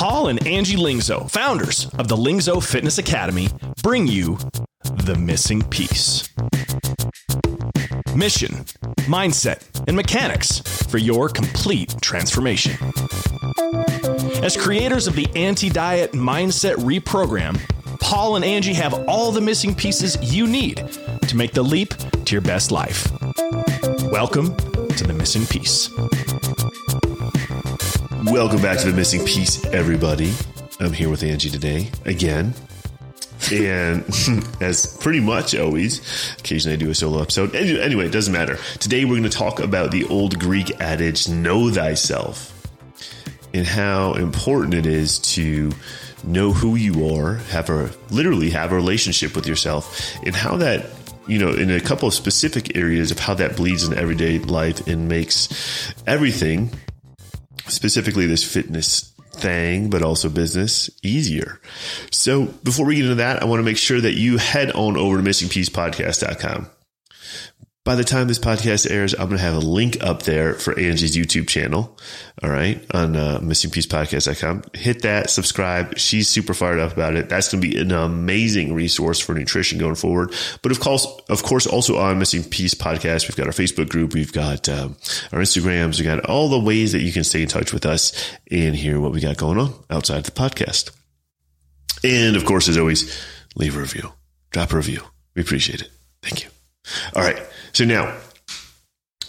Paul and Angie Lingzo, founders of the Lingzo Fitness Academy, bring you The Missing Piece. Mission, mindset, and mechanics for your complete transformation. As creators of the Anti Diet Mindset Reprogram, Paul and Angie have all the missing pieces you need to make the leap to your best life. Welcome to The Missing Piece. Welcome back to the missing piece, everybody. I'm here with Angie today again. And as pretty much always, occasionally I do a solo episode. Anyway, it doesn't matter. Today we're going to talk about the old Greek adage, know thyself, and how important it is to know who you are, have a literally have a relationship with yourself, and how that you know, in a couple of specific areas of how that bleeds in everyday life and makes everything specifically this fitness thing, but also business easier. So before we get into that, I want to make sure that you head on over to missingpiecepodcast.com. By the time this podcast airs, I'm going to have a link up there for Angie's YouTube channel. All right. On uh, missingpiecepodcast.com. Hit that, subscribe. She's super fired up about it. That's going to be an amazing resource for nutrition going forward. But of course, of course, also on Missing Piece Podcast, we've got our Facebook group. We've got um, our Instagrams. We've got all the ways that you can stay in touch with us and hear what we got going on outside the podcast. And of course, as always, leave a review, drop a review. We appreciate it. Thank you. All right. So now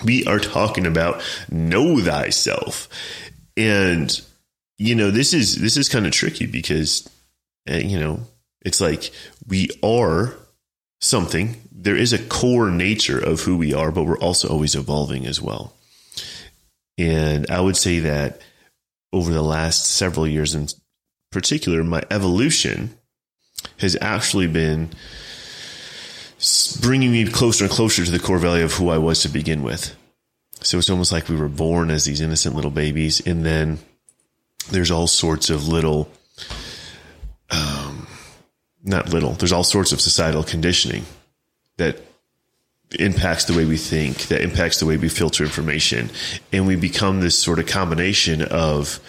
we are talking about know thyself. And you know, this is this is kind of tricky because uh, you know, it's like we are something. There is a core nature of who we are, but we're also always evolving as well. And I would say that over the last several years in particular, my evolution has actually been bringing me closer and closer to the core value of who I was to begin with. So it's almost like we were born as these innocent little babies, and then there's all sorts of little, um, not little. There's all sorts of societal conditioning that impacts the way we think, that impacts the way we filter information, and we become this sort of combination of,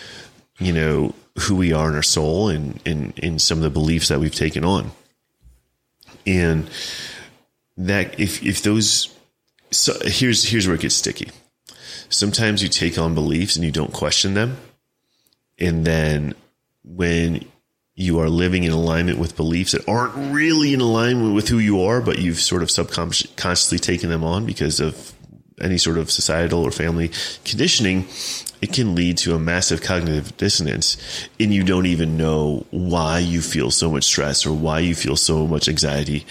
you know, who we are in our soul and in in some of the beliefs that we've taken on, and that if if those so here's here's where it gets sticky. Sometimes you take on beliefs and you don't question them. And then when you are living in alignment with beliefs that aren't really in alignment with who you are, but you've sort of subconsciously taken them on because of any sort of societal or family conditioning, it can lead to a massive cognitive dissonance and you don't even know why you feel so much stress or why you feel so much anxiety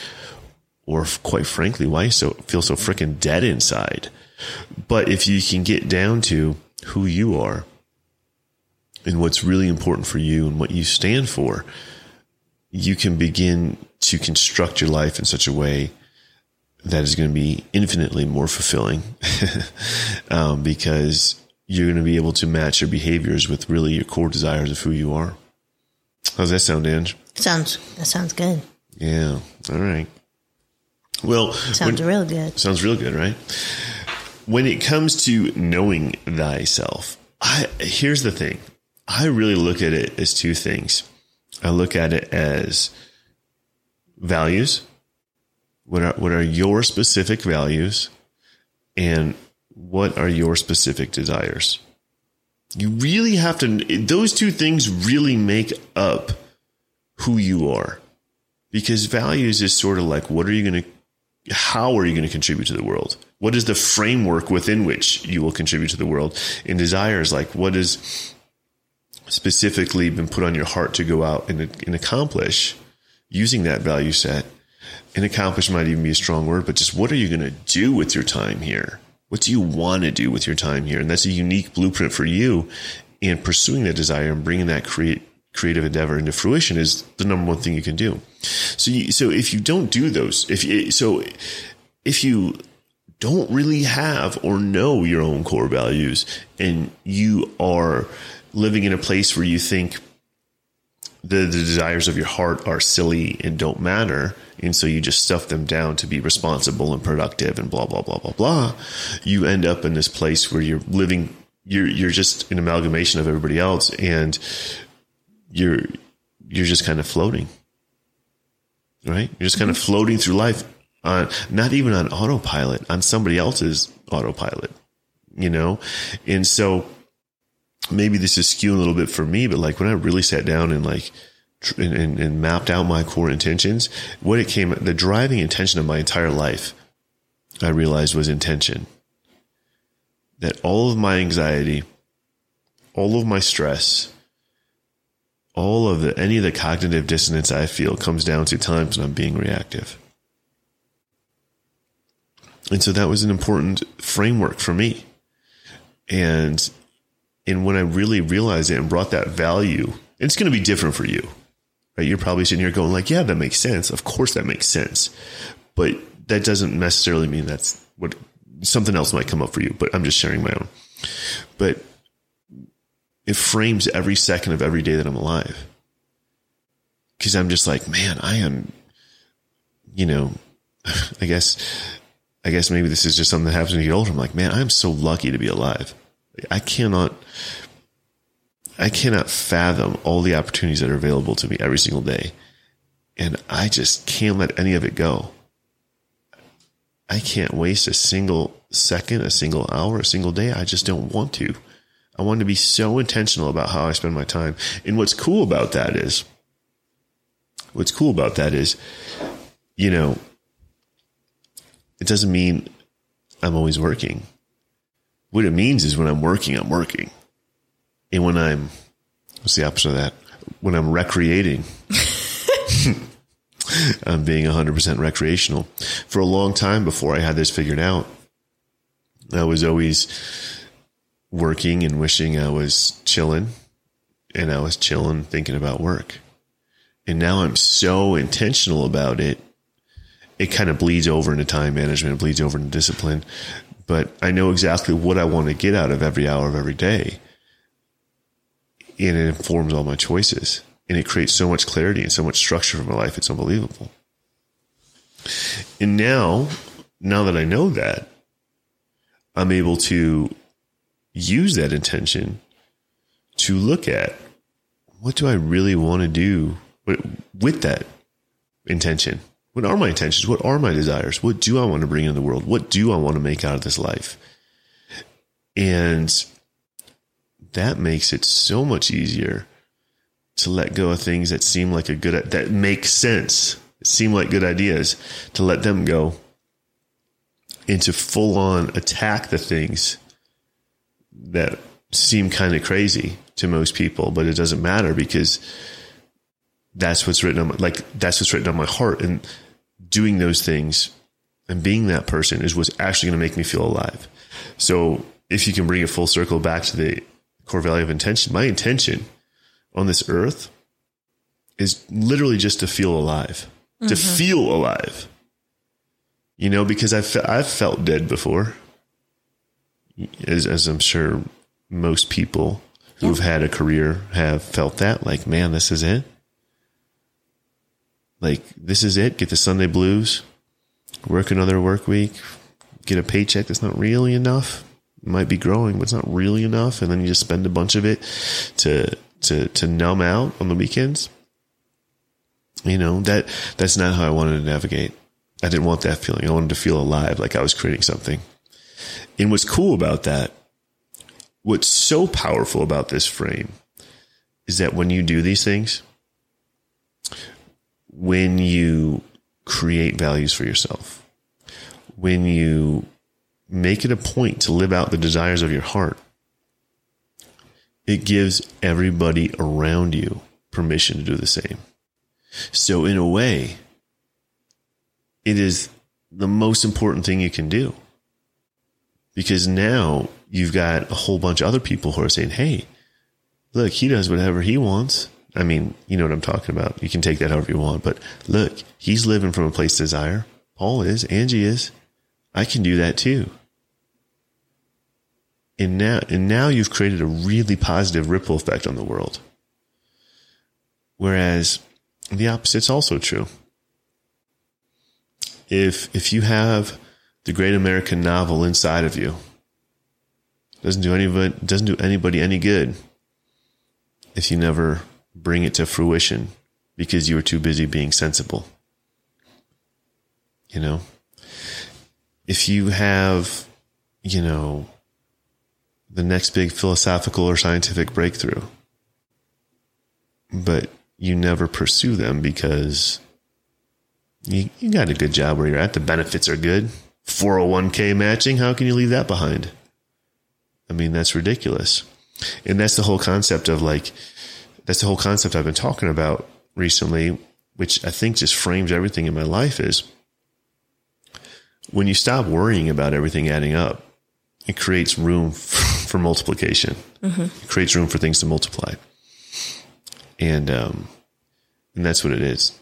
or quite frankly, why you so feel so freaking dead inside. But if you can get down to who you are and what's really important for you and what you stand for, you can begin to construct your life in such a way that is going to be infinitely more fulfilling um, because you're going to be able to match your behaviors with really your core desires of who you are. How's that sound, Ange? Sounds that sounds good. Yeah. All right. Well, sounds when, real good. Sounds real good, right? When it comes to knowing thyself, I here's the thing. I really look at it as two things. I look at it as values. What are what are your specific values and what are your specific desires? You really have to those two things really make up who you are. Because values is sort of like what are you going to how are you going to contribute to the world? What is the framework within which you will contribute to the world? In desires, like what has specifically been put on your heart to go out and, and accomplish using that value set? And accomplish might even be a strong word, but just what are you going to do with your time here? What do you want to do with your time here? And that's a unique blueprint for you. And pursuing that desire and bringing that create creative endeavor into fruition is the number one thing you can do. So, you, so if you don't do those, if you, so if you don't really have or know your own core values and you are living in a place where you think the, the desires of your heart are silly and don't matter, and so you just stuff them down to be responsible and productive and blah blah blah blah blah, you end up in this place where you're living you're you're just an amalgamation of everybody else and you're you're just kind of floating. Right? You're just kind of floating through life on not even on autopilot, on somebody else's autopilot. You know? And so maybe this is skewing a little bit for me, but like when I really sat down and like and, and, and mapped out my core intentions, what it came the driving intention of my entire life, I realized was intention. That all of my anxiety, all of my stress, all of the any of the cognitive dissonance I feel comes down to times when I'm being reactive. And so that was an important framework for me. And and when I really realized it and brought that value, it's going to be different for you. Right? You're probably sitting here going like, yeah, that makes sense. Of course that makes sense. But that doesn't necessarily mean that's what something else might come up for you, but I'm just sharing my own. But it frames every second of every day that I'm alive. Cause I'm just like, man, I am, you know, I guess, I guess maybe this is just something that happens when you get older. I'm like, man, I'm so lucky to be alive. I cannot, I cannot fathom all the opportunities that are available to me every single day. And I just can't let any of it go. I can't waste a single second, a single hour, a single day. I just don't want to. I want to be so intentional about how I spend my time. And what's cool about that is, what's cool about that is, you know, it doesn't mean I'm always working. What it means is when I'm working, I'm working. And when I'm, what's the opposite of that? When I'm recreating, I'm being 100% recreational. For a long time before I had this figured out, I was always working and wishing I was chilling and I was chilling thinking about work. And now I'm so intentional about it. It kind of bleeds over into time management, it bleeds over into discipline. But I know exactly what I want to get out of every hour of every day. And it informs all my choices. And it creates so much clarity and so much structure for my life. It's unbelievable. And now, now that I know that, I'm able to use that intention to look at what do I really want to do with that intention? What are my intentions? What are my desires? What do I want to bring into the world? What do I want to make out of this life? And that makes it so much easier to let go of things that seem like a good, that make sense, seem like good ideas, to let them go and to full on attack the things that seem kind of crazy to most people, but it doesn't matter because that's what's written on my, like that's what's written on my heart and doing those things and being that person is what's actually going to make me feel alive. So if you can bring it full circle back to the core value of intention, my intention on this earth is literally just to feel alive, mm-hmm. to feel alive. You know, because I've I've felt dead before as, as I'm sure most people who've yeah. had a career have felt that like, man, this is it. Like, this is it. Get the Sunday blues, work another work week, get a paycheck that's not really enough. It might be growing, but it's not really enough. And then you just spend a bunch of it to, to, to numb out on the weekends. You know, that, that's not how I wanted to navigate. I didn't want that feeling. I wanted to feel alive, like I was creating something. And what's cool about that, what's so powerful about this frame is that when you do these things, when you create values for yourself, when you make it a point to live out the desires of your heart, it gives everybody around you permission to do the same. So, in a way, it is the most important thing you can do because now you've got a whole bunch of other people who are saying, Hey, look, he does whatever he wants. I mean, you know what I'm talking about. You can take that however you want, but look, he's living from a place of desire. Paul is, Angie is. I can do that too. And now, and now you've created a really positive ripple effect on the world. Whereas the opposite's also true. If, if you have the great American novel inside of you. Doesn't do anybody doesn't do anybody any good if you never bring it to fruition because you were too busy being sensible. You know, if you have, you know, the next big philosophical or scientific breakthrough, but you never pursue them because you, you got a good job where you're at. The benefits are good. 401k matching, how can you leave that behind? I mean, that's ridiculous. And that's the whole concept of like, that's the whole concept I've been talking about recently, which I think just frames everything in my life is when you stop worrying about everything adding up, it creates room for multiplication. Mm-hmm. It creates room for things to multiply. And, um, and that's what it is.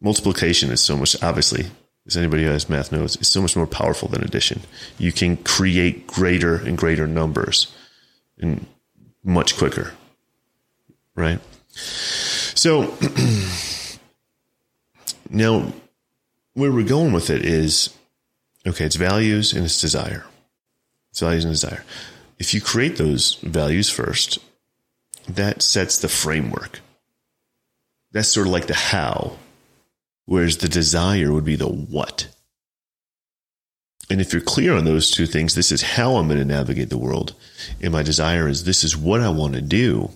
Multiplication is so much, obviously, as anybody who has math knows, is so much more powerful than addition. You can create greater and greater numbers and much quicker. Right? So now where we're going with it is okay, it's values and it's desire. It's values and desire. If you create those values first, that sets the framework. That's sort of like the how, whereas the desire would be the what. And if you're clear on those two things, this is how I'm going to navigate the world, and my desire is this is what I want to do,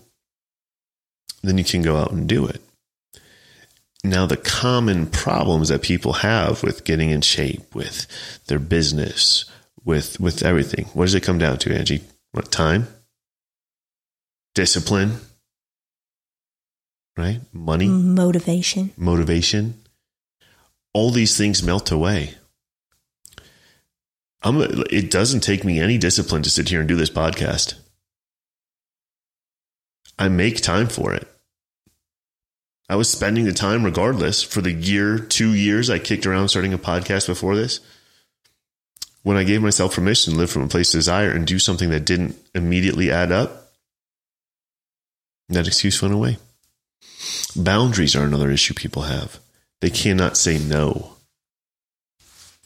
then you can go out and do it. Now, the common problems that people have with getting in shape, with their business, with, with everything, what does it come down to, Angie? What time? Discipline, right? Money, Motivation. motivation. All these things melt away. I'm, it doesn't take me any discipline to sit here and do this podcast. I make time for it. I was spending the time regardless for the year, two years I kicked around starting a podcast before this. When I gave myself permission to live from a place of desire and do something that didn't immediately add up, that excuse went away. Boundaries are another issue people have. They cannot say no.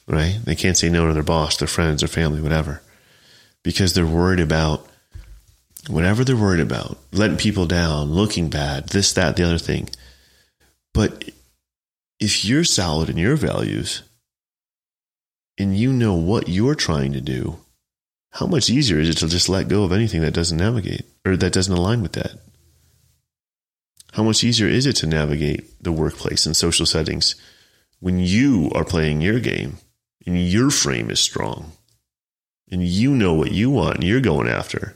Right? They can't say no to their boss, their friends, their family, whatever. Because they're worried about whatever they're worried about, letting people down, looking bad, this, that, the other thing. But if you're solid in your values and you know what you're trying to do, how much easier is it to just let go of anything that doesn't navigate or that doesn't align with that? How much easier is it to navigate the workplace and social settings when you are playing your game and your frame is strong and you know what you want and you're going after?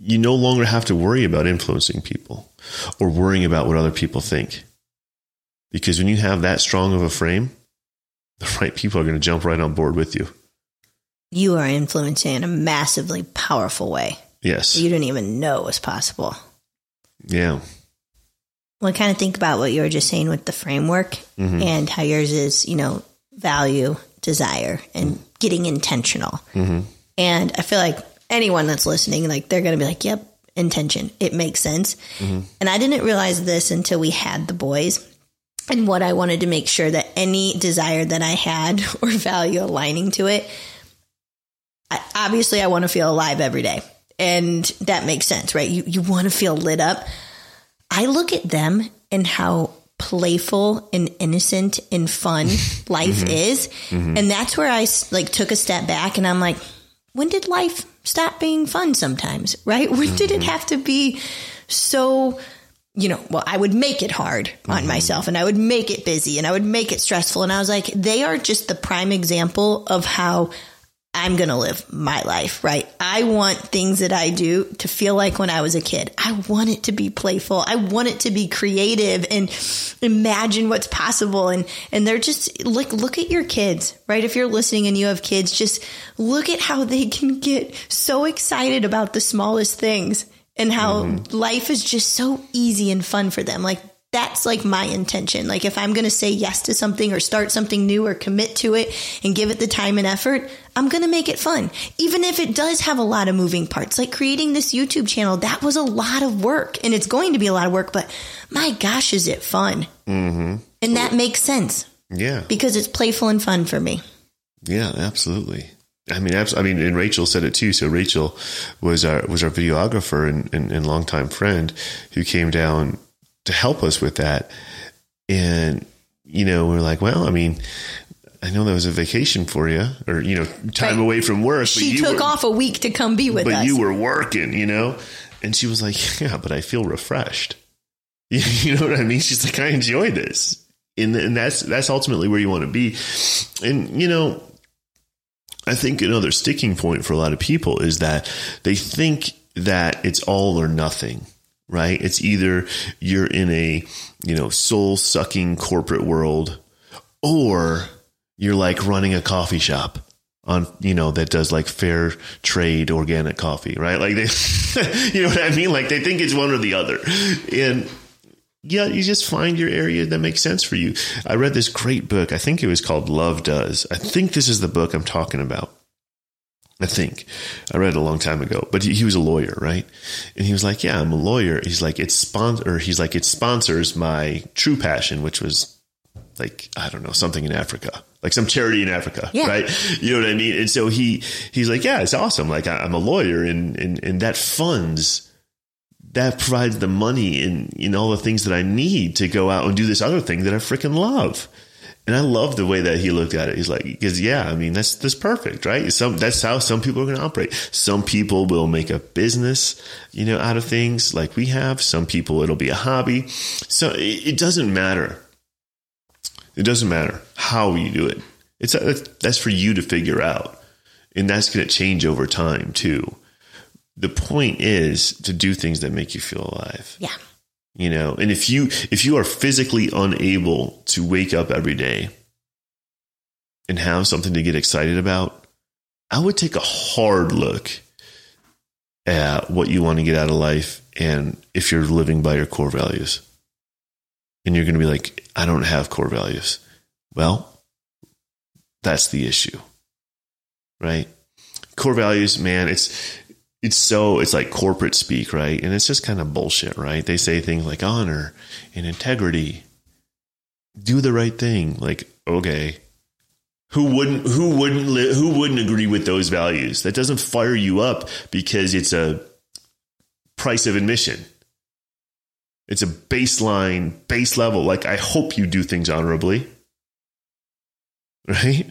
You no longer have to worry about influencing people or worrying about what other people think. Because when you have that strong of a frame, the right people are going to jump right on board with you. You are influencing in a massively powerful way. Yes. You didn't even know was possible. Yeah. Well, I kind of think about what you were just saying with the framework Mm-hmm. and how yours is, you know, value, desire, and getting intentional. Mm-hmm. And I feel like anyone that's listening, like they're going to be like, yep, intention. It makes sense. Mm-hmm. And I didn't realize this until we had the boys. And what I wanted to make sure that any desire that I had or value aligning to it, I, obviously I want to feel alive every day. And that makes sense, right? You, you want to feel lit up. I look at them and how playful and innocent and fun life mm-hmm. is. Mm-hmm. And that's where I like took a step back and I'm like, when did life stop being fun sometimes, right? When did it mm-hmm. have to be so, you know, well, I would make it hard on myself and I would make it busy and I would make it stressful. And I was like, they are just the prime example of how I'm going to live my life, right? I want things that I do to feel like when I was a kid. I want it to be playful. I want it to be creative and imagine what's possible. And, and they're just look, look at your kids, right? If you're listening and you have kids, just look at how they can get so excited about the smallest things and how mm-hmm. life is just so easy and fun for them. Like that's like my intention. Like if I'm going to say yes to something or start something new or commit to it and give it the time and effort, I'm going to make it fun. Even if it does have a lot of moving parts, like creating this YouTube channel, that was a lot of work and it's going to be a lot of work, but my gosh, is it fun? Mm-hmm. And that makes sense Yeah. because it's playful and fun for me. Yeah, absolutely. I mean, abs- I mean, and Rachel said it too. So Rachel was our was our videographer and, and, and longtime friend who came down to help us with that. And you know, we're like, well, I mean, I know that was a vacation for you, or you know, time Right. away from work. She you took were, off a week to come be with but us. But you were working, you know. And she was like, yeah, but I feel refreshed. You know what I mean? She's like, I enjoy this, and and that's that's ultimately where you want to be. And you know, I think another sticking point for a lot of people is that they think that it's all or nothing, right? It's either you're in a, you know, soul sucking corporate world or you're like running a coffee shop on, you know, that does like fair trade organic coffee, right? Like they, you know what I mean? Like they think it's one or the other. And yeah, you just find your area that makes sense for you. I read this great book. I think it was called Love Does. I think this is the book I'm talking about. I think I read it a long time ago, but he, he was a lawyer, right? And he was like, "Yeah, I'm a lawyer." He's like, "It's sponsor." He's like, "It sponsors my true passion, which was like I don't know something in Africa, like some charity in Africa, Yeah. right? You know what I mean?" And so he he's like, "Yeah, it's awesome. Like I, I'm a lawyer, and and and that funds." that provides the money and know all the things that I need to go out and do this other thing that I freaking love. And I love the way that he looked at it. He's like, because yeah, I mean that's that's perfect, right? Some that's how some people are going to operate. Some people will make a business, you know, out of things like we have. Some people it'll be a hobby. So it, it doesn't matter. It doesn't matter how you do it. It's that's for you to figure out, and that's going to change over time too the point is to do things that make you feel alive yeah. You know? And if you if you are physically unable to wake up every day and have something to get excited about i would take a hard look at what you want to get out of life and if you're living by your core values. And you're going to be like i don't have core values. Well that's the issue right? Core values man it's it's so it's like corporate speak, right? And it's just kind of bullshit, right? They say things like honor and integrity, do the right thing. Like, okay, who wouldn't who wouldn't li- who wouldn't agree with those values? That doesn't fire you up because it's a price of admission. It's a baseline, base level. Like, I hope you do things honorably, right?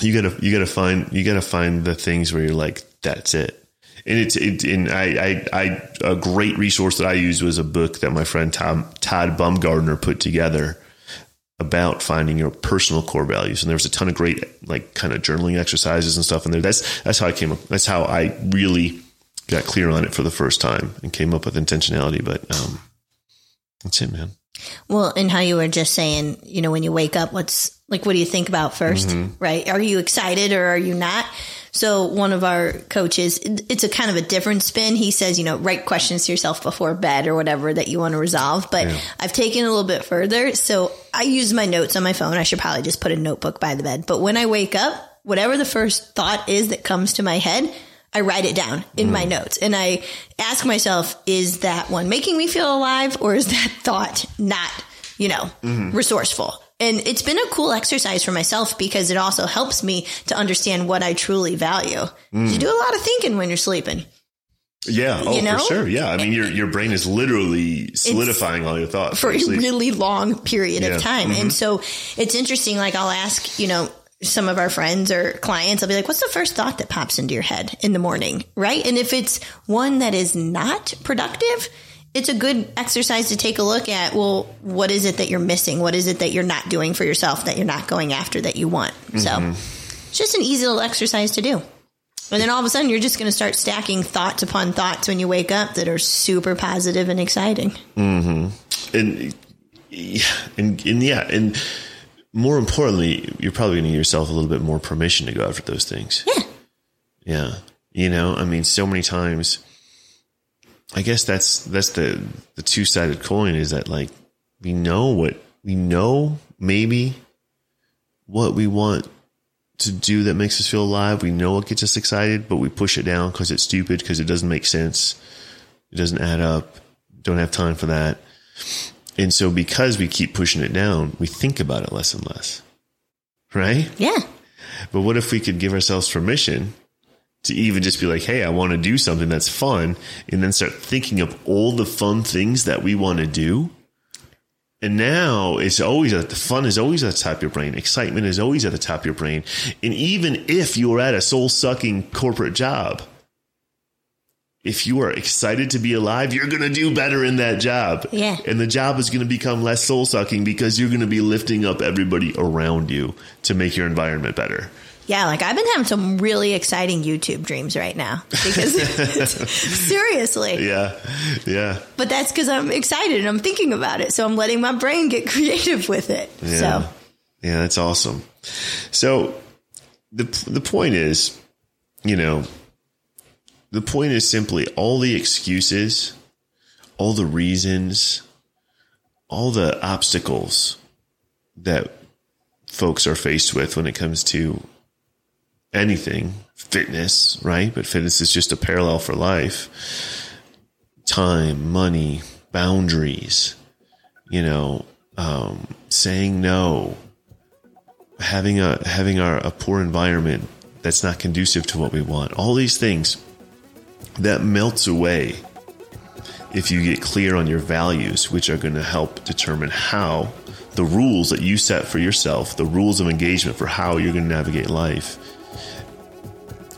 you gotta you gotta find you gotta find the things where you're like that's it and it's it and I, I I a great resource that I used was a book that my friend Tom Todd Bumgardner put together about finding your personal core values and there was a ton of great like kind of journaling exercises and stuff in there that's that's how I came up that's how I really got clear on it for the first time and came up with intentionality but um that's it man Well, and how you were just saying, you know, when you wake up, what's like, what do you think about 1st Mm-hmm. right? Are you excited or are you not? So one of our coaches, it's a kind of a different spin. He says, you know, write questions to yourself before bed or whatever that you want to resolve. But Yeah. I've taken a little bit further. So I use my notes on my phone. I should probably just put a notebook by the bed. But when I wake up, whatever the first thought is that comes to my head, I write it down in my mm-hmm. notes and I ask myself, is that one making me feel alive or is that thought not, you know, mm-hmm. resourceful? And it's been a cool exercise for myself because it also helps me to understand what I truly value. You hmm. do a lot of thinking when you're sleeping. yeah oh You know? for sure yeah I mean your your brain is literally solidifying all your thoughts for a really long period Yeah. of time. And mm-hmm. so it's interesting. Like I'll ask, you know, some of our friends or clients, I'll be like, what's the first thought that pops into your head in the morning? Right. And if it's one that is not productive, it's a good exercise to take a look at. Well, what is it that you're missing? What is it that you're not doing for yourself that you're not going after that you want? So mm-hmm. it's just an easy little exercise to do. And then all of a sudden, you're just going to start stacking thoughts upon thoughts when you wake up that are super positive and exciting. Mm-hmm. and yeah, and, and yeah, and more importantly, you're probably going to give yourself a little bit more permission to go after those things. Yeah. Yeah, you know, I mean, so many times. I guess that's that's the the two sided coin is that like we know what we know maybe what we want to do that makes us feel alive. We know what gets us excited, but we push it down because it's stupid because it doesn't make sense. It doesn't add up. Don't have time for that. And so because we keep pushing it down, we think about it less and less. Right? Yeah. But what if we could give ourselves permission to even just be like, hey, I want to do something that's fun, and then start thinking of all the fun things that we want to do? And now it's always at the fun is always at the top of your brain. Excitement is always at the top of your brain. And even if you're at a soul sucking corporate job, if you are excited to be alive, you're going to do better in that job. Yeah. And the job is going to become less soul sucking because you're going to be lifting up everybody around you to make your environment better. Yeah, like I've been having some really exciting YouTube dreams right now because seriously. Yeah. Yeah. But that's because I'm excited and I'm thinking about it. So I'm letting my brain get creative with it. Yeah. So Yeah, that's awesome. So the the point is, you know, the point is simply all the excuses, all the reasons, all the obstacles that folks are faced with when it comes to anything fitness, right? But fitness is just a parallel for life. Time, money, boundaries, you know, um, saying no, having a having our, a poor environment that's not conducive to what we want. All these things that melts away if you get clear on your values, which are going to help determine how the rules that you set for yourself, the rules of engagement for how you're going to navigate life.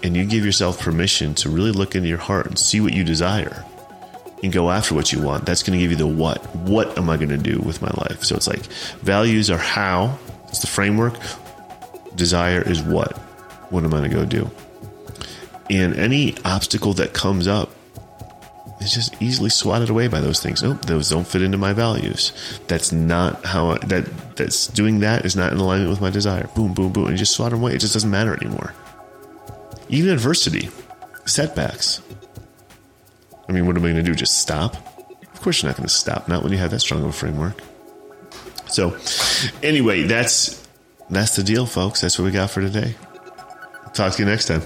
And you give yourself permission to really look into your heart and see what you desire and go after what you want. That's going to give you the what. What am I going to do with my life? So it's like values are how, it's the framework. Desire is what. What am I going to go do? And any obstacle that comes up is just easily swatted away by those things. Oh, those don't fit into my values. That's not how I, that that's doing that is not in alignment with my desire. Boom, boom, boom, and you just swat them away. It just doesn't matter anymore. Even adversity, setbacks. I mean, what am I going to do? Just stop? Of course, you're not going to stop. Not when you have that strong of a framework. So, anyway, that's that's the deal, folks. That's what we got for today. Talk to you next time.